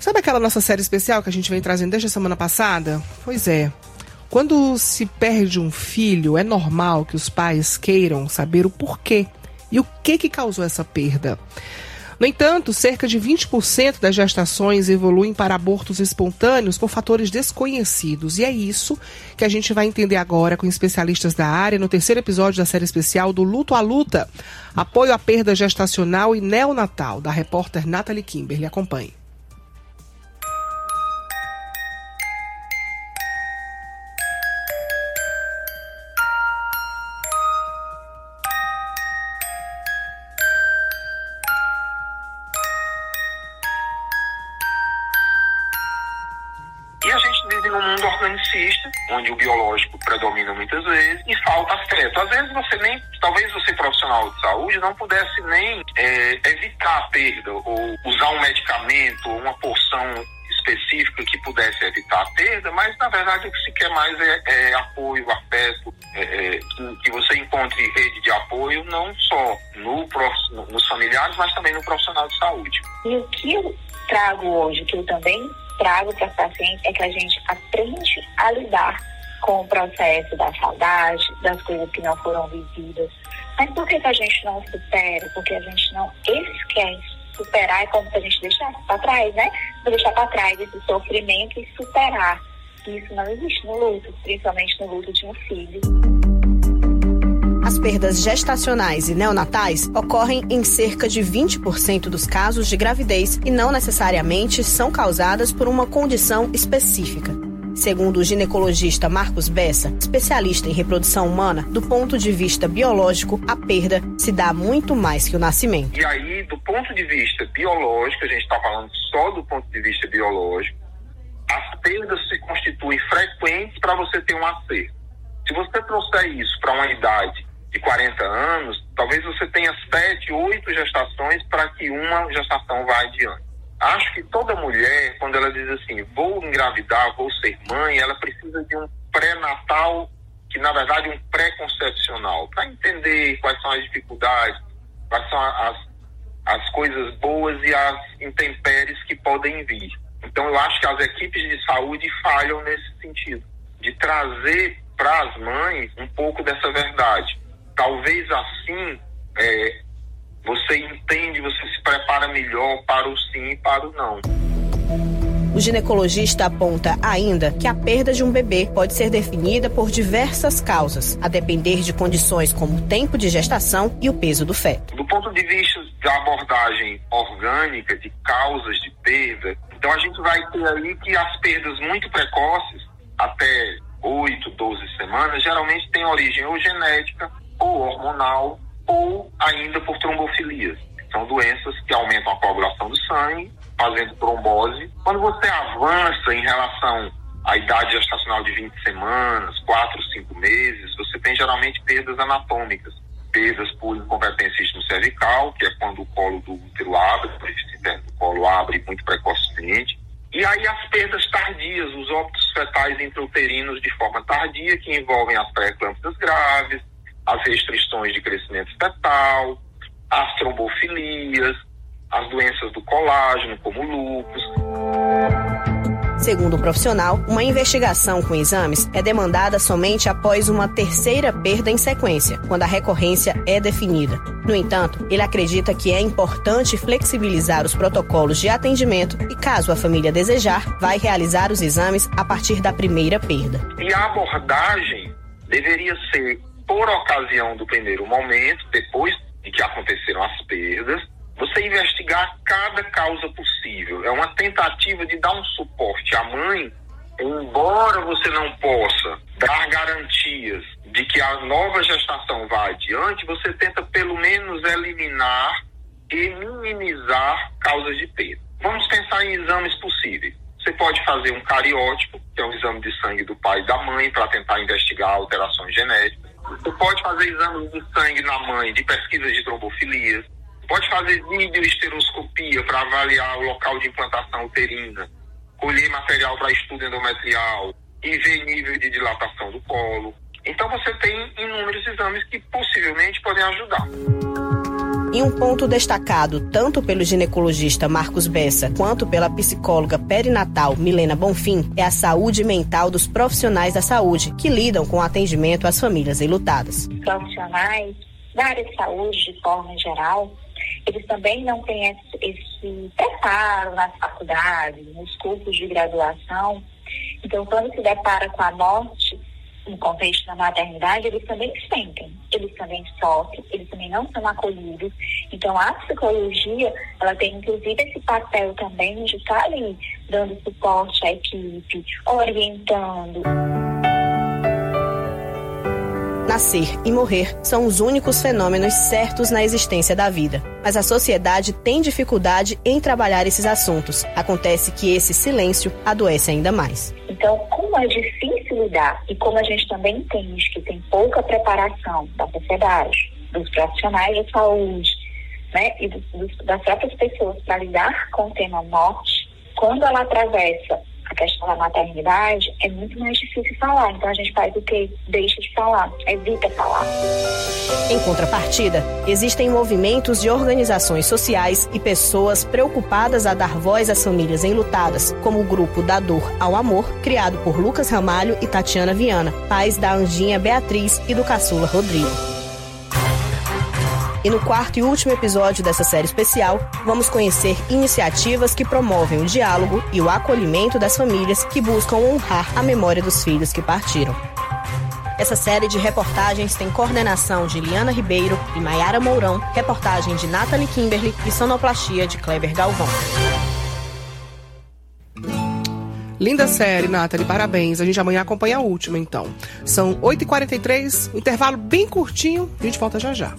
Sabe aquela nossa série especial que a gente vem trazendo desde a semana passada? Pois é. Quando se perde um filho, é normal que os pais queiram saber o porquê e o que que causou essa perda. No entanto, cerca de 20% das gestações evoluem para abortos espontâneos por fatores desconhecidos. E é isso que a gente vai entender agora com especialistas da área no terceiro episódio da série especial do Luto à Luta Apoio à Perda Gestacional e Neonatal, da repórter Nathalie Kimberly. Acompanhe. Onde o biológico predomina muitas vezes e falta afeto. Às vezes você nem, talvez você profissional de saúde não pudesse nem é, evitar a perda ou usar um medicamento ou uma porção específica que pudesse evitar a perda, mas na verdade o que se quer mais é, é apoio, afeto, é, é que, que, você encontre rede de apoio não só no, nos familiares, mas também no profissional de saúde. E o que eu trago hoje, que eu também trago para os pacientes é que a gente aprende a lidar com o processo da saudade, das coisas que não foram vividas. Mas por que, que a gente não supera? Porque a gente não esquece. Superar é como se a gente deixasse para trás, né? Deixar para trás esse sofrimento e superar. Isso não existe no luto, principalmente no luto de um filho. As perdas gestacionais e neonatais ocorrem em cerca de 20% dos casos de gravidez e não necessariamente são causadas por uma condição específica. Segundo o ginecologista Marcos Bessa, especialista em reprodução humana, do ponto de vista biológico, a perda se dá muito mais que o nascimento. E aí, do ponto de vista biológico, a gente está falando só do ponto de vista biológico, as perdas se constituem frequentes para você ter um acerto. Se você trouxer isso para uma idade de 40 anos, talvez você tenha sete, oito gestações para que uma gestação vá adiante. Acho que toda mulher, quando ela diz assim, vou engravidar, vou ser mãe, ela precisa de um pré-natal, que na verdade é um pré-concepcional, para entender quais são as dificuldades, quais são as, as coisas boas e as intempéries que podem vir. Então eu acho que as equipes de saúde falham nesse sentido, de trazer para as mães um pouco dessa verdade talvez assim é, você entende, você se prepara melhor para o sim e para o não. O ginecologista aponta ainda que a perda de um bebê pode ser definida por diversas causas, a depender de condições como o tempo de gestação e o peso do feto. Do ponto de vista da abordagem orgânica de causas de perda, então a gente vai ter aí que as perdas muito precoces, até 8, 12 semanas, geralmente têm origem ou genética ou hormonal ou ainda por trombofilias. São doenças que aumentam a coagulação do sangue, fazendo trombose. Quando você avança em relação à idade gestacional de 20 semanas, 4, 5 meses, você tem geralmente perdas anatômicas. Perdas por incompetência cervical, que é quando o colo do útero abre, o colo abre muito precocemente. E aí as perdas tardias, os óbitos fetais intrauterinos de forma tardia, que envolvem as pré-eclâmpsias graves, as restrições de crescimento fetal, as trombofilias, as doenças do colágeno, como lúpus. Segundo o profissional, uma investigação com exames é demandada somente após uma terceira perda em sequência, quando a recorrência é definida. No entanto, ele acredita que é importante flexibilizar os protocolos de atendimento e, caso a família desejar, vai realizar os exames a partir da primeira perda. E a abordagem deveria ser por ocasião do primeiro momento, depois de que aconteceram as perdas, você investigar cada causa possível. É uma tentativa de dar um suporte à mãe, embora você não possa dar garantias de que a nova gestação vá adiante, você tenta pelo menos eliminar e minimizar causas de perda. Vamos pensar em exames possíveis. Você pode fazer um cariótipo, que é um exame de sangue do pai e da mãe, para tentar investigar alterações genéticas. Você pode fazer exames de sangue na mãe, de pesquisa de trombofilias. Pode fazer videoesteroscopia para avaliar o local de implantação uterina. Colher material para estudo endometrial e ver nível de dilatação do colo. Então você tem inúmeros exames que possivelmente podem ajudar. E um ponto destacado tanto pelo ginecologista Marcos Bessa quanto pela psicóloga perinatal Milena Bonfim é a saúde mental dos profissionais da saúde que lidam com o atendimento às famílias enlutadas. Profissionais da área de saúde, de forma geral, eles também não têm esse, esse preparo nas faculdades, nos cursos de graduação. Então, quando se depara com a morte, no contexto da maternidade, eles também sentem, eles também sofrem, eles também não são acolhidos. Então, a psicologia, ela tem inclusive esse papel também de estar ali dando suporte à equipe, orientando. Nascer e morrer são os únicos fenômenos certos na existência da vida. Mas a sociedade tem dificuldade em trabalhar esses assuntos. Acontece que esse silêncio adoece ainda mais. Então, como é difícil lidar. E como a gente também entende que tem pouca preparação da sociedade, dos profissionais de saúde, né, e das próprias pessoas para lidar com o tema morte, quando ela atravessa a questão da maternidade, é muito mais difícil falar. Então a gente faz o que? Deixa de falar, evita falar. Em contrapartida, existem movimentos de organizações sociais e pessoas preocupadas a dar voz às famílias enlutadas, como o grupo Da Dor ao Amor, criado por Lucas Ramalho e Tatiana Viana, pais da Anjinha Beatriz e do caçula Rodrigo. E no quarto e último episódio dessa série especial, vamos conhecer iniciativas que promovem o diálogo e o acolhimento das famílias que buscam honrar a memória dos filhos que partiram. Essa série de reportagens tem coordenação de Liana Ribeiro e Maiara Mourão, reportagem de Nathalie Kimberly e sonoplastia de Kleber Galvão. Linda série, Nathalie, parabéns. A gente amanhã acompanha a última, então. São 8h43, intervalo bem curtinho, a gente volta já já.